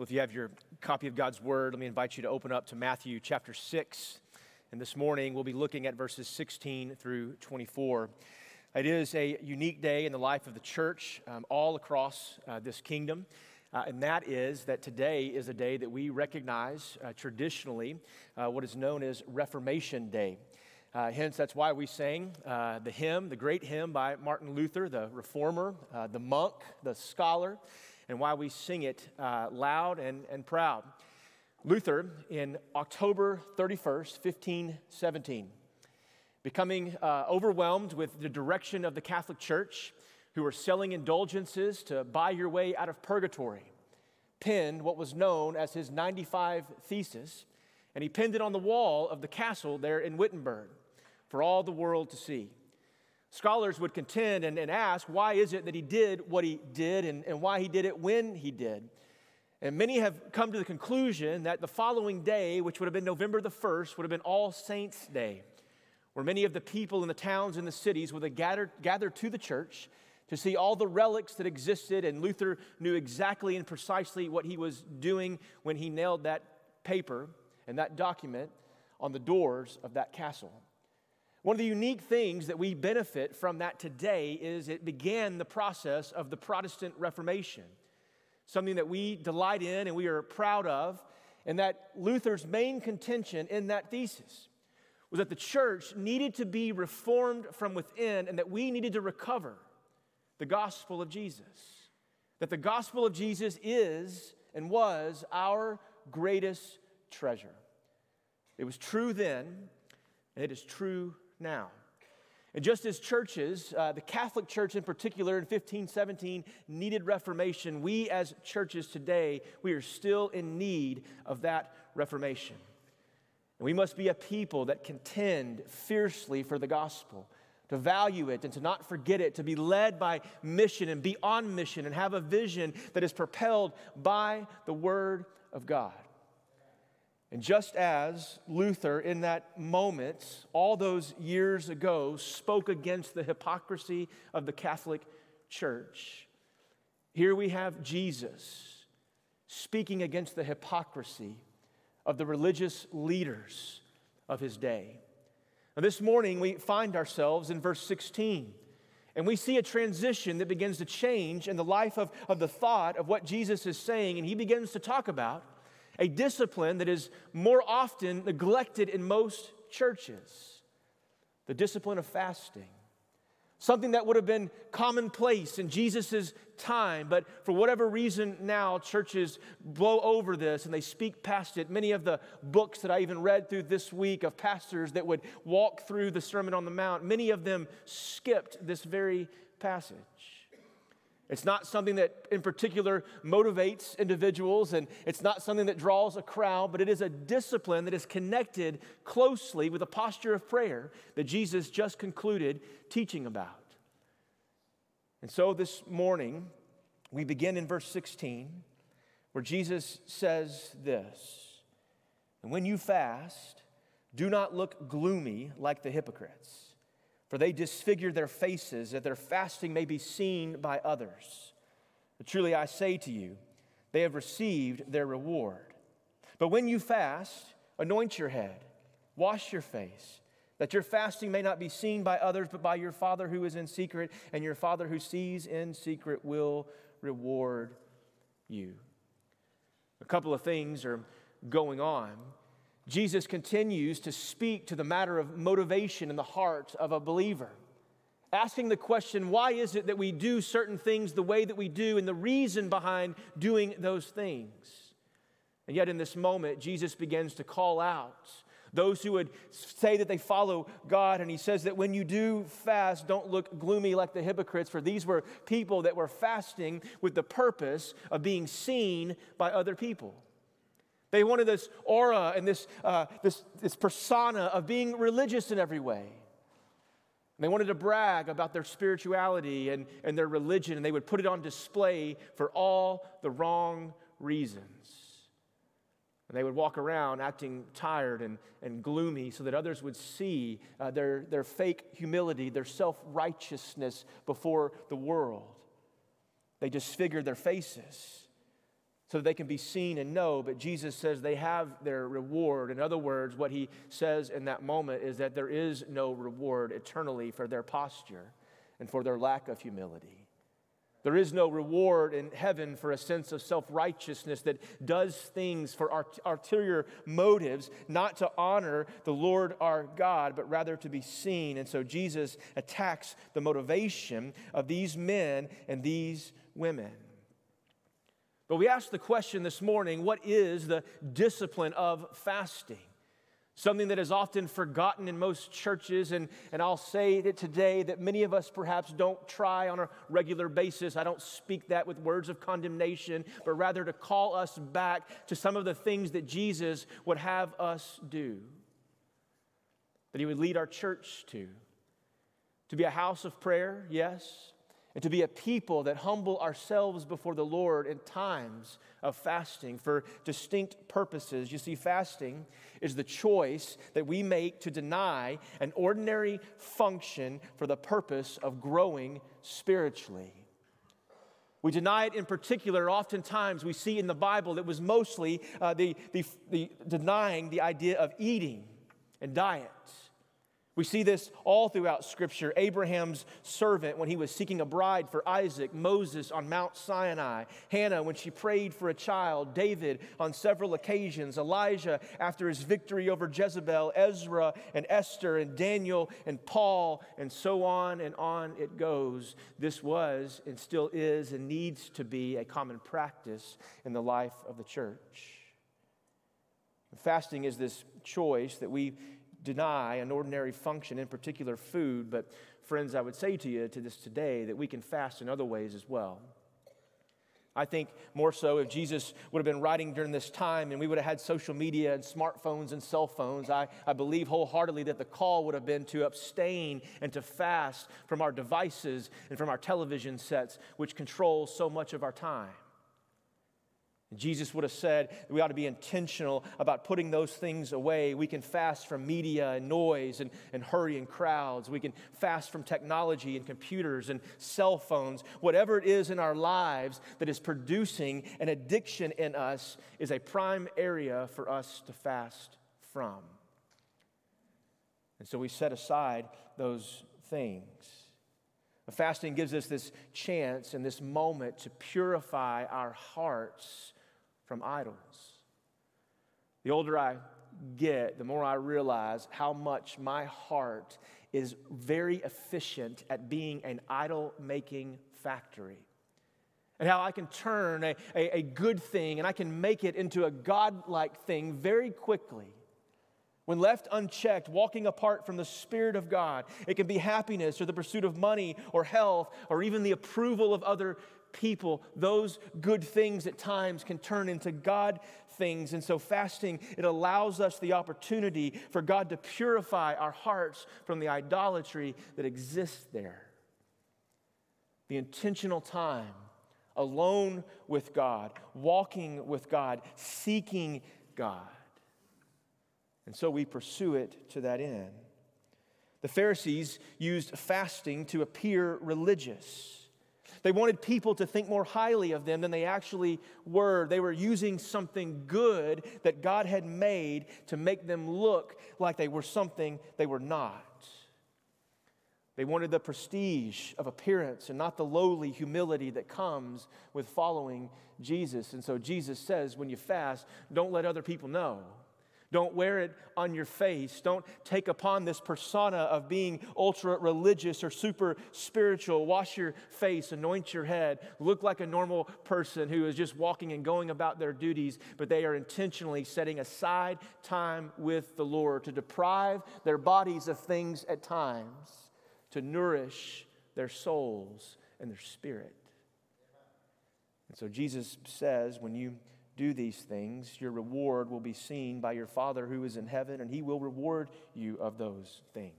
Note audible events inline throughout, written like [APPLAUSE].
Well, if you have your copy of God's Word, let me invite you to open up to Matthew chapter 6. And this morning we'll be looking at verses 16 through 24. It is a unique day in the life of the church um, all across uh, this kingdom. Uh, and that is that today is a day that we recognize uh, traditionally uh, what is known as Reformation Day. Uh, hence, that's why we sang uh, the hymn, the great hymn by Martin Luther, the reformer, the monk, the scholar and why we sing it uh, loud and, and proud. Luther, in October 31st, 1517, becoming uh, overwhelmed with the direction of the Catholic Church, who were selling indulgences to buy your way out of purgatory, penned what was known as his 95 Thesis, and he pinned it on the wall of the castle there in Wittenberg for all the world to see. Scholars would contend and, and ask why is it that he did what he did and, and why he did it when he did. And many have come to the conclusion that the following day, which would have been November the 1st, would have been All Saints' Day, where many of the people in the towns and the cities would have gathered, gathered to the church to see all the relics that existed. And Luther knew exactly and precisely what he was doing when he nailed that paper and that document on the doors of that castle. One of the unique things that we benefit from that today is it began the process of the Protestant Reformation, something that we delight in and we are proud of, and that Luther's main contention in that thesis was that the church needed to be reformed from within and that we needed to recover the gospel of Jesus. That the gospel of Jesus is and was our greatest treasure. It was true then, and it is true now. And just as churches, uh, the Catholic Church in particular in 1517 needed reformation, we as churches today, we are still in need of that reformation. And we must be a people that contend fiercely for the gospel, to value it and to not forget it, to be led by mission and be on mission and have a vision that is propelled by the Word of God. And just as Luther, in that moment, all those years ago, spoke against the hypocrisy of the Catholic Church, here we have Jesus speaking against the hypocrisy of the religious leaders of his day. Now, this morning, we find ourselves in verse 16. And we see a transition that begins to change in the life of, of the thought of what Jesus is saying. And he begins to talk about a discipline that is more often neglected in most churches the discipline of fasting. Something that would have been commonplace in Jesus' time, but for whatever reason now, churches blow over this and they speak past it. Many of the books that I even read through this week of pastors that would walk through the Sermon on the Mount, many of them skipped this very passage. It's not something that in particular motivates individuals, and it's not something that draws a crowd, but it is a discipline that is connected closely with a posture of prayer that Jesus just concluded teaching about. And so this morning, we begin in verse 16, where Jesus says this And when you fast, do not look gloomy like the hypocrites for they disfigure their faces that their fasting may be seen by others. But truly I say to you, they have received their reward. But when you fast, anoint your head, wash your face, that your fasting may not be seen by others, but by your Father who is in secret, and your Father who sees in secret will reward you. A couple of things are going on Jesus continues to speak to the matter of motivation in the heart of a believer, asking the question why is it that we do certain things the way that we do and the reason behind doing those things? And yet, in this moment, Jesus begins to call out those who would say that they follow God. And he says that when you do fast, don't look gloomy like the hypocrites, for these were people that were fasting with the purpose of being seen by other people. They wanted this aura and this, uh, this, this persona of being religious in every way. And they wanted to brag about their spirituality and, and their religion, and they would put it on display for all the wrong reasons. And they would walk around acting tired and, and gloomy so that others would see uh, their, their fake humility, their self righteousness before the world. They disfigured their faces so they can be seen and know. But Jesus says they have their reward. In other words, what he says in that moment is that there is no reward eternally for their posture and for their lack of humility. There is no reward in heaven for a sense of self righteousness that does things for ulterior motives, not to honor the Lord our God, but rather to be seen. And so Jesus attacks the motivation of these men and these women. But we asked the question this morning what is the discipline of fasting? Something that is often forgotten in most churches, and, and I'll say it today that many of us perhaps don't try on a regular basis. I don't speak that with words of condemnation, but rather to call us back to some of the things that Jesus would have us do, that He would lead our church to. To be a house of prayer, yes and to be a people that humble ourselves before the Lord in times of fasting for distinct purposes. You see, fasting is the choice that we make to deny an ordinary function for the purpose of growing spiritually. We deny it in particular, oftentimes we see in the Bible that was mostly uh, the, the, the denying the idea of eating and diet. We see this all throughout Scripture. Abraham's servant, when he was seeking a bride for Isaac, Moses on Mount Sinai, Hannah, when she prayed for a child, David on several occasions, Elijah after his victory over Jezebel, Ezra and Esther, and Daniel and Paul, and so on and on it goes. This was and still is and needs to be a common practice in the life of the church. Fasting is this choice that we deny an ordinary function, in particular food, but friends, I would say to you to this today that we can fast in other ways as well. I think more so if Jesus would have been writing during this time and we would have had social media and smartphones and cell phones, I, I believe wholeheartedly that the call would have been to abstain and to fast from our devices and from our television sets, which control so much of our time. Jesus would have said we ought to be intentional about putting those things away. We can fast from media and noise and, and hurrying crowds. We can fast from technology and computers and cell phones. Whatever it is in our lives that is producing an addiction in us is a prime area for us to fast from. And so we set aside those things. Fasting gives us this chance and this moment to purify our hearts from idols. The older I get, the more I realize how much my heart is very efficient at being an idol making factory. And how I can turn a, a, a, good thing and I can make it into a godlike thing very quickly. When left unchecked, walking apart from the Spirit of God, it can be happiness or the pursuit of money or health or even the approval of other people, those good things at times can turn into God things. And so, fasting, it allows us the opportunity for God to purify our hearts from the idolatry that exists there. The intentional time alone with God, walking with God, seeking God. And so we pursue it to that end. The Pharisees used fasting to appear religious. They wanted people to think more highly of them than they actually were. They were using something good that God had made to make them look like they were something they were not. They wanted the prestige of appearance and not the lowly humility that comes with following Jesus. And so Jesus says, when you fast, don't let other people know. Don't wear it on your face. Don't take upon this persona of being ultra religious or super spiritual. Wash your face, anoint your head, look like a normal person who is just walking and going about their duties, but they are intentionally setting aside time with the Lord to deprive their bodies of things at times to nourish their souls and their spirit. And so Jesus says, when you do these things, your reward will be seen by your Father who is in heaven, and he will reward you of those things.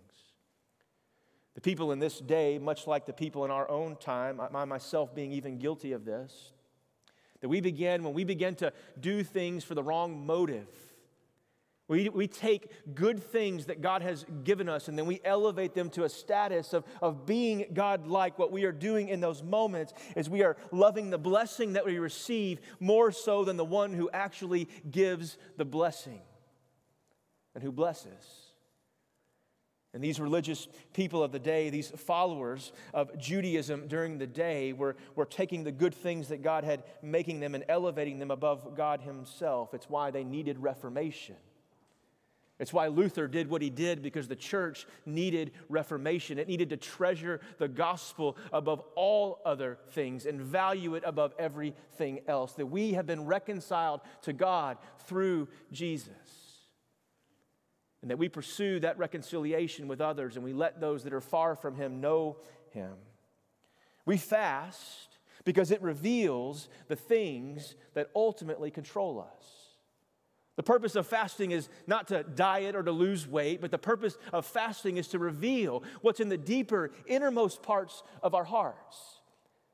The people in this day, much like the people in our own time, I myself being even guilty of this, that we begin, when we begin to do things for the wrong motive, We, we take good things that God has given us and then we elevate them to a status of, of being God like. What we are doing in those moments is we are loving the blessing that we receive more so than the one who actually gives the blessing and who blesses. And these religious people of the day, these followers of Judaism during the day, were, were taking the good things that God had, making them and elevating them above God Himself. It's why they needed reformation. It's why Luther did what he did because the church needed reformation. It needed to treasure the gospel above all other things and value it above everything else. That we have been reconciled to God through Jesus. And that we pursue that reconciliation with others and we let those that are far from Him know Him. We fast because it reveals the things that ultimately control us. The purpose of fasting is not to diet or to lose weight, but the purpose of fasting is to reveal what's in the deeper, innermost parts of our hearts.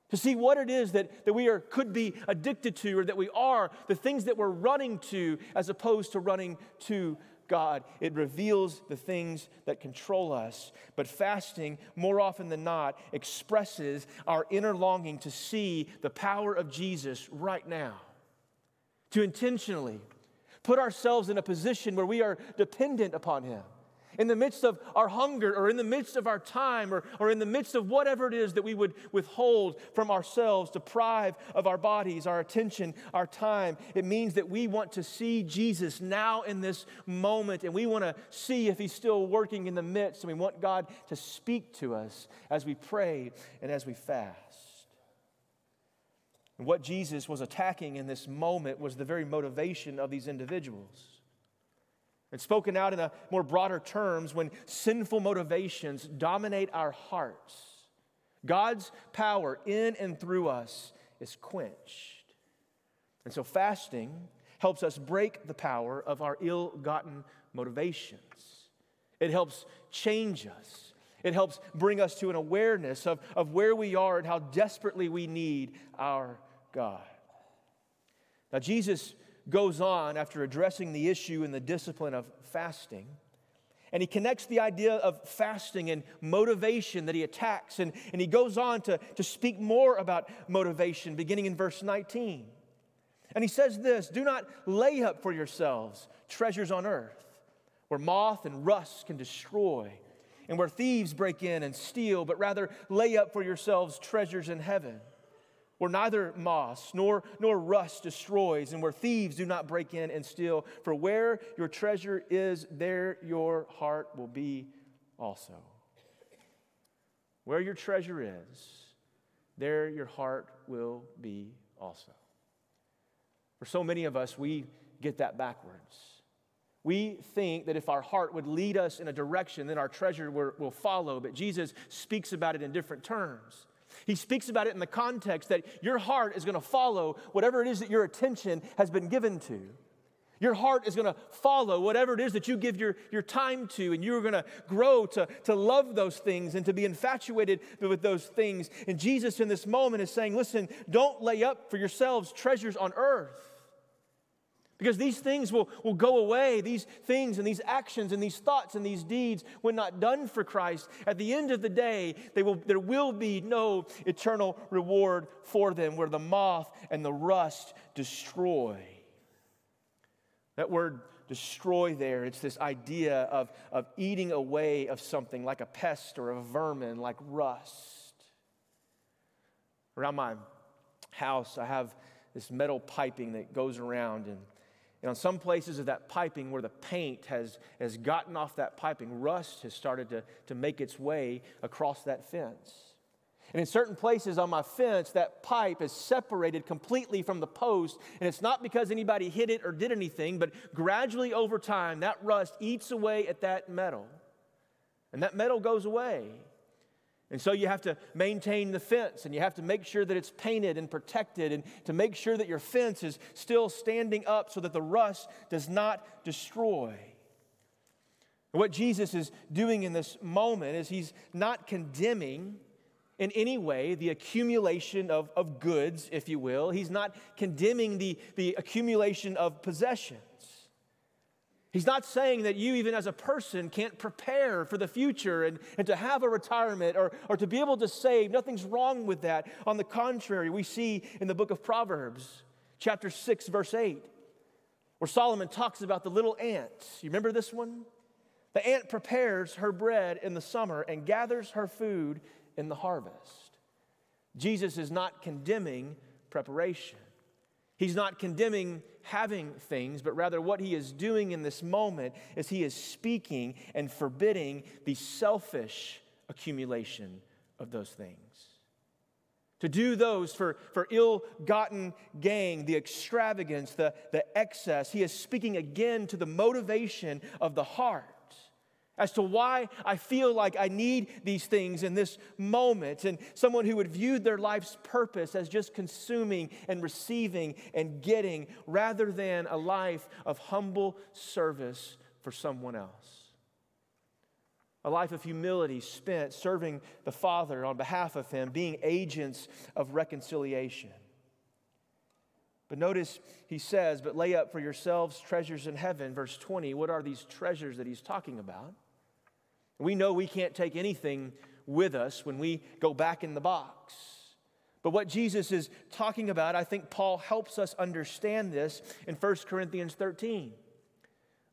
To see what it is that, that we are, could be addicted to or that we are, the things that we're running to as opposed to running to God. It reveals the things that control us. But fasting, more often than not, expresses our inner longing to see the power of Jesus right now, to intentionally put ourselves in a position where we are dependent upon Him. In the midst of our hunger, or in the midst of our time, or, or in the midst of whatever it is that we would withhold from ourselves, deprive of our bodies, our attention, our time, it means that we want to see Jesus now in this moment, and we want to see if He's still working in the midst, and we want God to speak to us as we pray and as we fast. And what Jesus was attacking in this moment was the very motivation of these individuals. And spoken out in a more broader terms, when sinful motivations dominate our hearts, God's power in and through us is quenched. And so fasting helps us break the power of our ill gotten motivations. It helps change us. It helps bring us to an awareness of, of where we are and how desperately we need our God. Now, Jesus goes on after addressing the issue and the discipline of fasting. And he connects the idea of fasting and motivation that he attacks. And, and he goes on to, to speak more about motivation, beginning in verse 19. And he says this Do not lay up for yourselves treasures on earth, where moth and rust can destroy, and where thieves break in and steal, but rather lay up for yourselves treasures in heaven where neither moss nor, nor rust destroys, and where thieves do not break in and steal. For where your treasure is, there your heart will be also. Where your treasure is, there your heart will be also. For so many of us, we get that backwards. We think that if our heart would lead us in a direction, then our treasure will follow. But Jesus speaks about it in different terms. He speaks about it in the context that your heart is going to follow whatever it is that your attention has been given to. Your heart is going to follow whatever it is that you give your, your time to, and you're going to grow to, to love those things and to be infatuated with those things. And Jesus, in this moment, is saying, Listen, don't lay up for yourselves treasures on earth because these things will, will go away. These things and these actions and these thoughts and these deeds, when not done for Christ, at the end of the day, they will, there will be no eternal reward for them where the moth and the rust destroy. That word destroy there, it's this idea of, of eating away of something like a pest or a vermin, like rust. Around my house, I have this metal piping that goes around and and on some places of that piping where the paint has, has gotten off that piping, rust has started to, to make its way across that fence. And in certain places on my fence, that pipe is separated completely from the post. And it's not because anybody hit it or did anything, but gradually over time, that rust eats away at that metal. And that metal goes away. And so you have to maintain the fence and you have to make sure that it's painted and protected and to make sure that your fence is still standing up so that the rust does not destroy. what Jesus is doing in this moment is he's not condemning in any way the accumulation of, of goods, if you will. He's not condemning the, the accumulation of possessions. He's not saying that you, even as a person, can't prepare for the future and, and to have a retirement or, or to be able to save. Nothing's wrong with that. On the contrary, we see in the book of Proverbs, chapter 6, verse 8, where Solomon talks about the little ant. You remember this one? The ant prepares her bread in the summer and gathers her food in the harvest. Jesus is not condemning preparation. He's not condemning having things, but rather what he is doing in this moment is he is speaking and forbidding the selfish accumulation of those things. To do those for, for ill gotten gain, the extravagance, the, the excess. He is speaking again to the motivation of the heart as to why I feel like I need these things in this moment. And someone who would view their life's purpose as just consuming and receiving and getting rather than a life of humble service for someone else. A life of humility spent serving the Father on behalf of Him, being agents of reconciliation. But notice he says, But lay up for yourselves treasures in heaven. Verse 20, what are these treasures that he's talking about? We know we can't take anything with us when we go back in the box. But what Jesus is talking about, I think Paul helps us understand this in 1 Corinthians 13.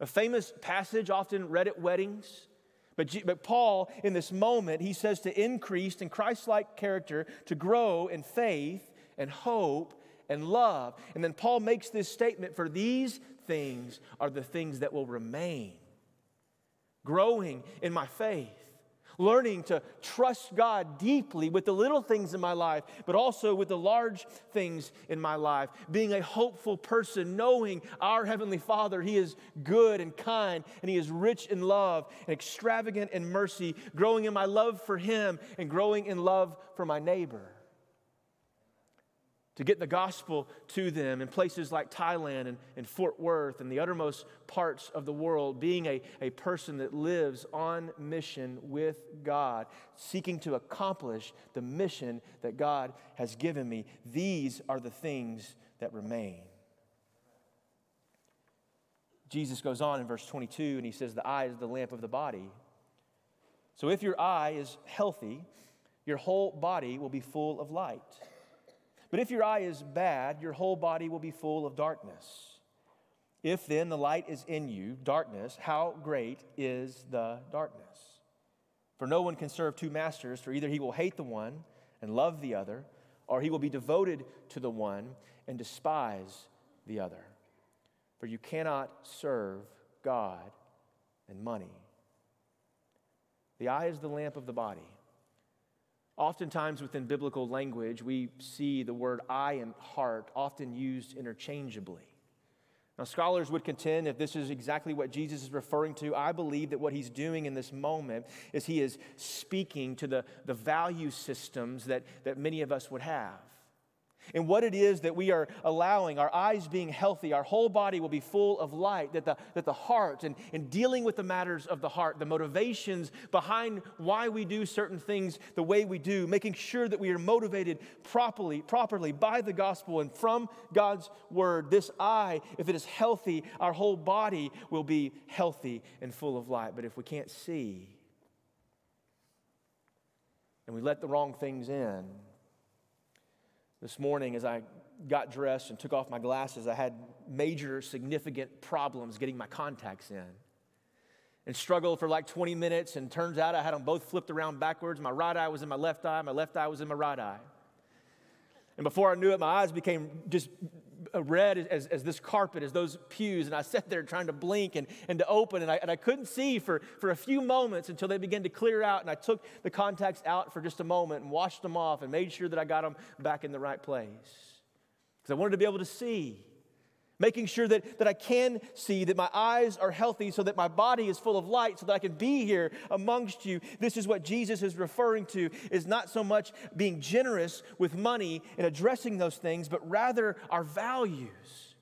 A famous passage often read at weddings. But, G- but Paul, in this moment, he says to increase in Christ like character, to grow in faith and hope and love. And then Paul makes this statement for these things are the things that will remain growing in my faith, learning to trust God deeply with the little things in my life, but also with the large things in my life, being a hopeful person, knowing our Heavenly Father, He is good and kind, and He is rich in love and extravagant in mercy, growing in my love for Him and growing in love for my neighbor to get the gospel to them in places like Thailand and, and Fort Worth and the uttermost parts of the world, being a, a person that lives on mission with God, seeking to accomplish the mission that God has given me. These are the things that remain. Jesus goes on in verse 22 and he says, The eye is the lamp of the body. So if your eye is healthy, your whole body will be full of light. But if your eye is bad, your whole body will be full of darkness. If then the light is in you, darkness, how great is the darkness? For no one can serve two masters, for either he will hate the one and love the other, or he will be devoted to the one and despise the other. For you cannot serve God and money. The eye is the lamp of the body. Oftentimes, within biblical language, we see the word eye and heart often used interchangeably. Now, scholars would contend if this is exactly what Jesus is referring to. I believe that what he's doing in this moment is he is speaking to the, the value systems that, that many of us would have and what it is that we are allowing, our eyes being healthy, our whole body will be full of light, that the, that the heart, and, and dealing with the matters of the heart, the motivations behind why we do certain things the way we do, making sure that we are motivated properly, properly by the gospel and from God's word. This eye, if it is healthy, our whole body will be healthy and full of light. But if we can't see, and we let the wrong things in, this morning, as I got dressed and took off my glasses, I had major, significant problems getting my contacts in. And struggled for like 20 minutes, and turns out I had them both flipped around backwards. My right eye was in my left eye, my left eye was in my right eye. And before I knew it, my eyes became just Uh, red as, as this carpet, as those pews. And I [LAUGHS] sat there trying to blink and, and to open, and I, and I couldn't see for, for a few moments until they began to clear out. And I took the contacts out for just a moment and washed them off and made sure that I got them back in the right place. Because I wanted to be able to see making sure that, that I can see, that my eyes are healthy, so that my body is full of light, so that I can be here amongst you. This is what Jesus is referring to, is not so much being generous with money and addressing those things, but rather our values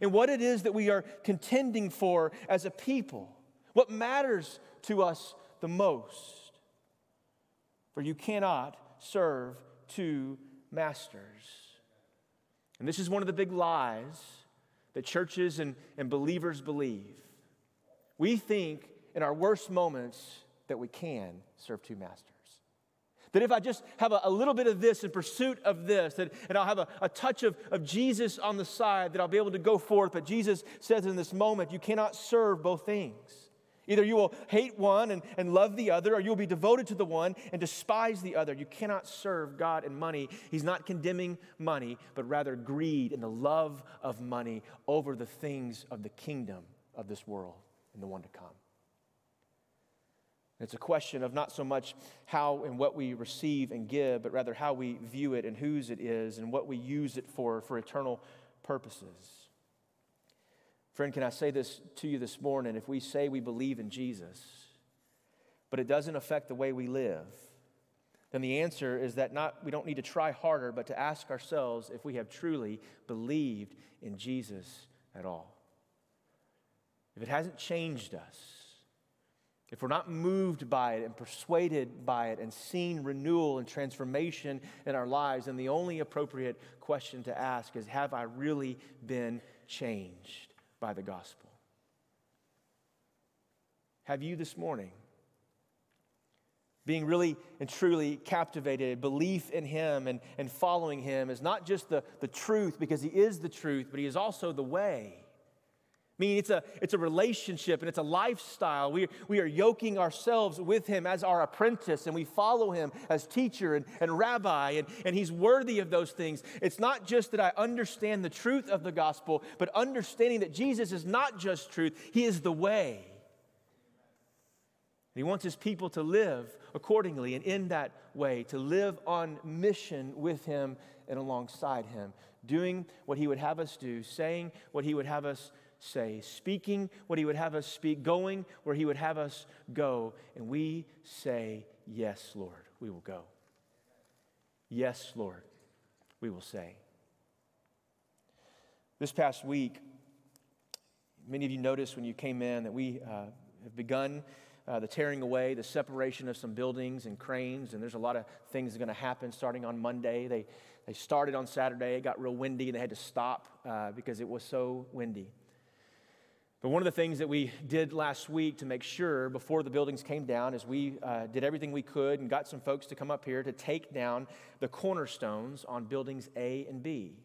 and what it is that we are contending for as a people. What matters to us the most. For you cannot serve two masters. And this is one of the big lies that churches and, and believers believe we think in our worst moments that we can serve two masters. That if I just have a, a, little bit of this in pursuit of this, that, and I'll have a, a touch of, of Jesus on the side, that I'll be able to go forth. But Jesus says in this moment, you cannot serve both things. Either you will hate one and, and love the other, or you'll be devoted to the one and despise the other. You cannot serve God and money. He's not condemning money, but rather greed and the love of money over the things of the kingdom of this world and the one to come. It's a question of not so much how and what we receive and give, but rather how we view it and whose it is and what we use it for, for eternal purposes. Friend, can I say this to you this morning? If we say we believe in Jesus, but it doesn't affect the way we live, then the answer is that not, we don't need to try harder, but to ask ourselves if we have truly believed in Jesus at all. If it hasn't changed us, if we're not moved by it and persuaded by it and seen renewal and transformation in our lives, then the only appropriate question to ask is Have I really been changed by the gospel? Have you this morning? Being really and truly captivated, belief in Him and, and following Him is not just the, the truth because He is the truth, but He is also the way. I mean, it's a, it's a relationship and it's a lifestyle. We, we are yoking ourselves with him as our apprentice and we follow him as teacher and, and rabbi, and, and he's worthy of those things. It's not just that I understand the truth of the gospel, but understanding that Jesus is not just truth, he is the way. And he wants his people to live accordingly and in that way, to live on mission with him and alongside him, doing what he would have us do, saying what he would have us say, speaking what He would have us speak, going where He would have us go. And we say, Yes, Lord, we will go. Yes, Lord, we will say. This past week, many of you noticed when you came in that we uh, have begun uh, the tearing away, the separation of some buildings and cranes, and there's a lot of things that are going to happen starting on Monday. They, they started on Saturday, it got real windy, and they had to stop uh, because it was so windy. But one of the things that we did last week to make sure before the buildings came down is we uh, did everything we could and got some folks to come up here to take down the cornerstones on buildings A and B.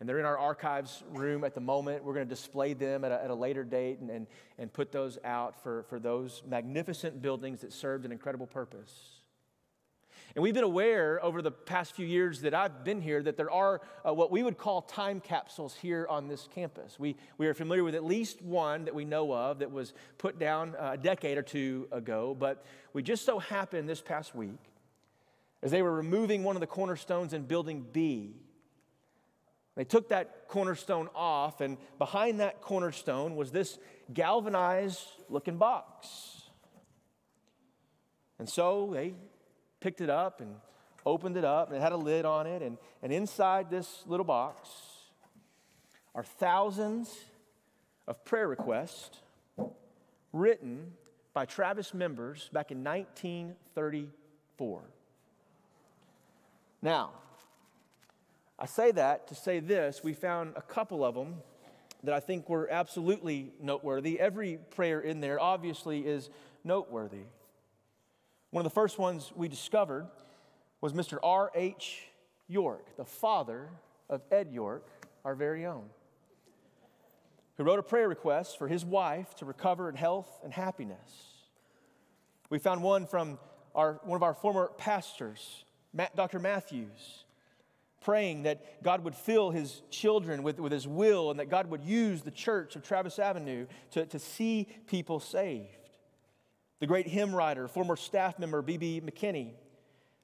And they're in our archives room at the moment. We're going to display them at a, at a later date and, and, and put those out for, for those magnificent buildings that served an incredible purpose. And we've been aware over the past few years that I've been here that there are uh, what we would call time capsules here on this campus. We, we are familiar with at least one that we know of that was put down uh, a decade or two ago, but we just so happened this past week, as they were removing one of the cornerstones in building B, they took that cornerstone off, and behind that cornerstone was this galvanized looking box. And so they picked it up and opened it up, and it had a lid on it. And, and inside this little box are thousands of prayer requests written by Travis members back in 1934. Now, I say that to say this we found a couple of them that I think were absolutely noteworthy. Every prayer in there obviously is noteworthy. One of the first ones we discovered was Mr. R.H. York, the father of Ed York, our very own, who wrote a prayer request for his wife to recover in health and happiness. We found one from our, one of our former pastors, Dr. Matthews, praying that God would fill his children with, with his will and that God would use the church of Travis Avenue to, to see people saved the great hymn writer, former staff member B.B. McKinney,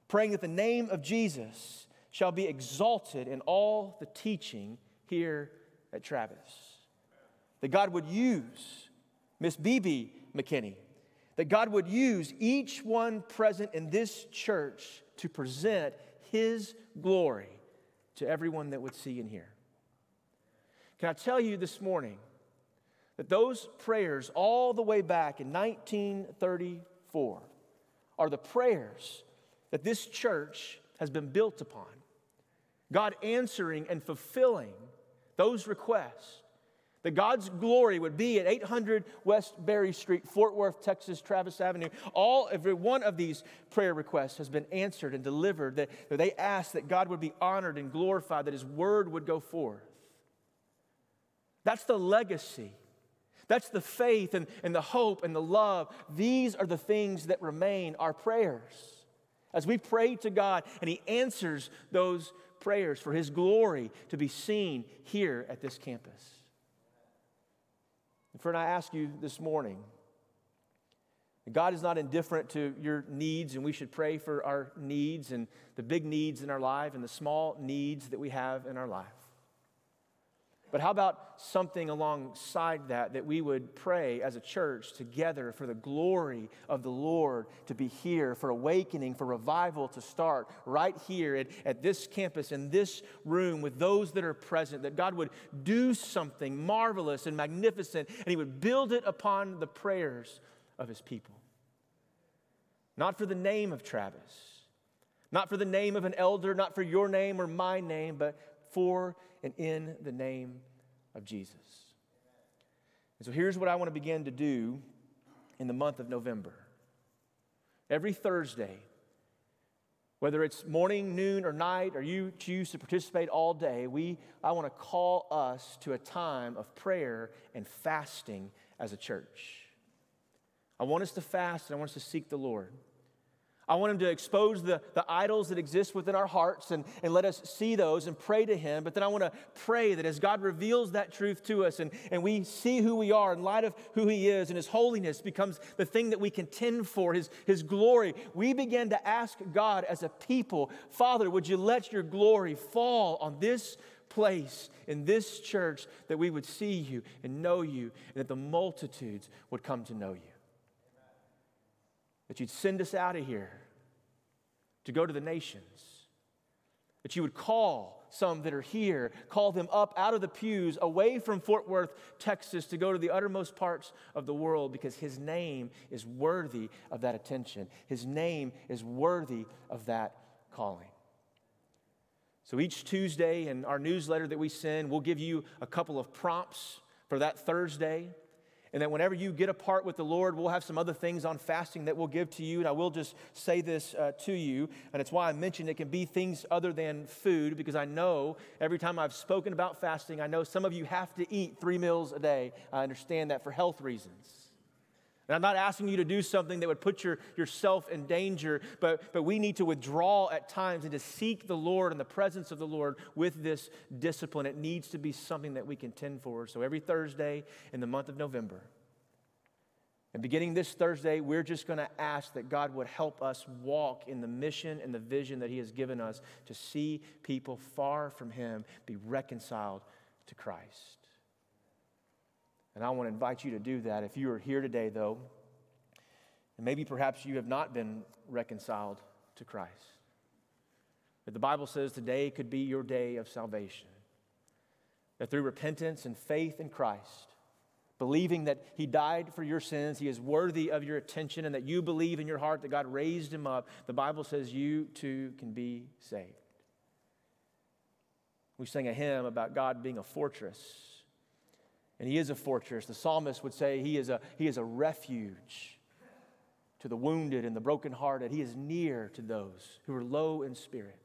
praying that the name of Jesus shall be exalted in all the teaching here at Travis. That God would use Miss B.B. McKinney, that God would use each one present in this church to present His glory to everyone that would see and hear. Can I tell you this morning that those prayers, all the way back in 1934, are the prayers that this church has been built upon. God answering and fulfilling those requests That God's glory would be at 800 West Berry Street, Fort Worth, Texas, Travis Avenue. All, every one of these prayer requests has been answered and delivered. That, that they ask that God would be honored and glorified, that His word would go forth. That's the legacy. That's the faith and, and the hope and the love. These are the things that remain our prayers. As we pray to God and He answers those prayers for His glory to be seen here at this campus. And friend, I ask you this morning God is not indifferent to your needs, and we should pray for our needs and the big needs in our life and the small needs that we have in our life. But how about something alongside that, that we would pray as a church together for the glory of the Lord to be here, for awakening, for revival to start right here at, at this campus, in this room, with those that are present, that God would do something marvelous and magnificent, and He would build it upon the prayers of His people. Not for the name of Travis, not for the name of an elder, not for your name or my name, but for and in the name of Jesus. And so here's what I want to begin to do in the month of November. Every Thursday, whether it's morning, noon, or night, or you choose to participate all day, we, I want to call us to a time of prayer and fasting as a church. I want us to fast and I want us to seek the Lord. I want Him to expose the, the idols that exist within our hearts and, and let us see those and pray to Him. But then I want to pray that as God reveals that truth to us and, and we see who we are in light of who He is and His holiness becomes the thing that we contend for, His, His glory, we begin to ask God as a people, Father, would you let your glory fall on this place in this church that we would see you and know you and that the multitudes would come to know you? That you'd send us out of here to go to the nations, that you would call some that are here, call them up out of the pews, away from Fort Worth, Texas, to go to the uttermost parts of the world because His name is worthy of that attention. His name is worthy of that calling. So each Tuesday in our newsletter that we send, we'll give you a couple of prompts for that Thursday. And that whenever you get apart with the Lord, we'll have some other things on fasting that we'll give to you. And I will just say this uh, to you. And it's why I mentioned it can be things other than food, because I know every time I've spoken about fasting, I know some of you have to eat three meals a day. I understand that for health reasons. And I'm not asking you to do something that would put your, yourself in danger, but, but we need to withdraw at times and to seek the Lord and the presence of the Lord with this discipline. It needs to be something that we contend for. So every Thursday in the month of November, and beginning this Thursday, we're just going to ask that God would help us walk in the mission and the vision that He has given us to see people far from Him be reconciled to Christ. And I want to invite you to do that. If you are here today, though, and maybe perhaps you have not been reconciled to Christ, that the Bible says today could be your day of salvation. That through repentance and faith in Christ, believing that He died for your sins, He is worthy of your attention, and that you believe in your heart that God raised Him up, the Bible says you too can be saved. We sang a hymn about God being a fortress and he is a fortress. The psalmist would say he is a, he is a refuge to the wounded and the brokenhearted. He is near to those who are low in spirit.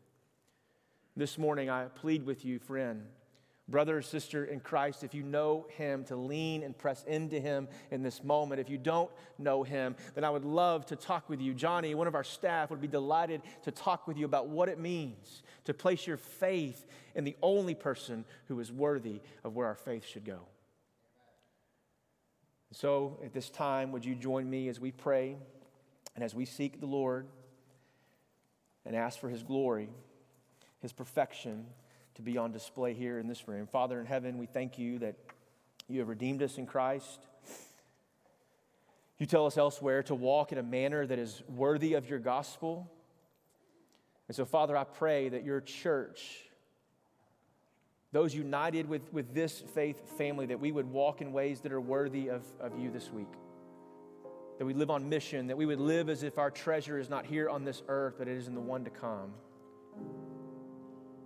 This morning, I plead with you, friend, brother sister in Christ, if you know him, to lean and press into him in this moment. If you don't know him, then I would love to talk with you. Johnny, one of our staff, would be delighted to talk with you about what it means to place your faith in the only person who is worthy of where our faith should go. So at this time, would you join me as we pray and as we seek the Lord and ask for His glory, His perfection to be on display here in this room? Father in heaven, we thank you that you have redeemed us in Christ. You tell us elsewhere to walk in a manner that is worthy of your gospel. And so, Father, I pray that your church those united with, with this faith family, that we would walk in ways that are worthy of, of you this week. That we live on mission, that we would live as if our treasure is not here on this earth, but it is in the one to come.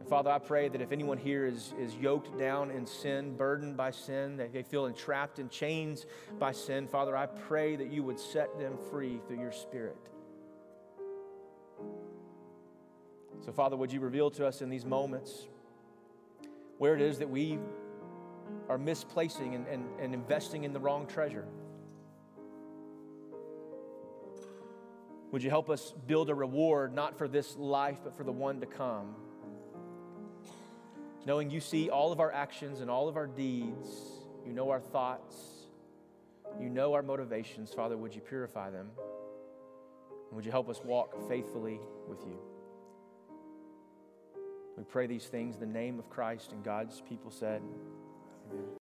And Father, I pray that if anyone here is, is yoked down in sin, burdened by sin, that they feel entrapped in chains by sin, Father, I pray that you would set them free through your Spirit. So, Father, would you reveal to us in these moments where it is that we are misplacing and, and, and investing in the wrong treasure? Would you help us build a reward not for this life, but for the one to come? Knowing you see all of our actions and all of our deeds, you know our thoughts, you know our motivations, Father, would you purify them? And would you help us walk faithfully with you? We pray these things in the name of Christ and God's people said.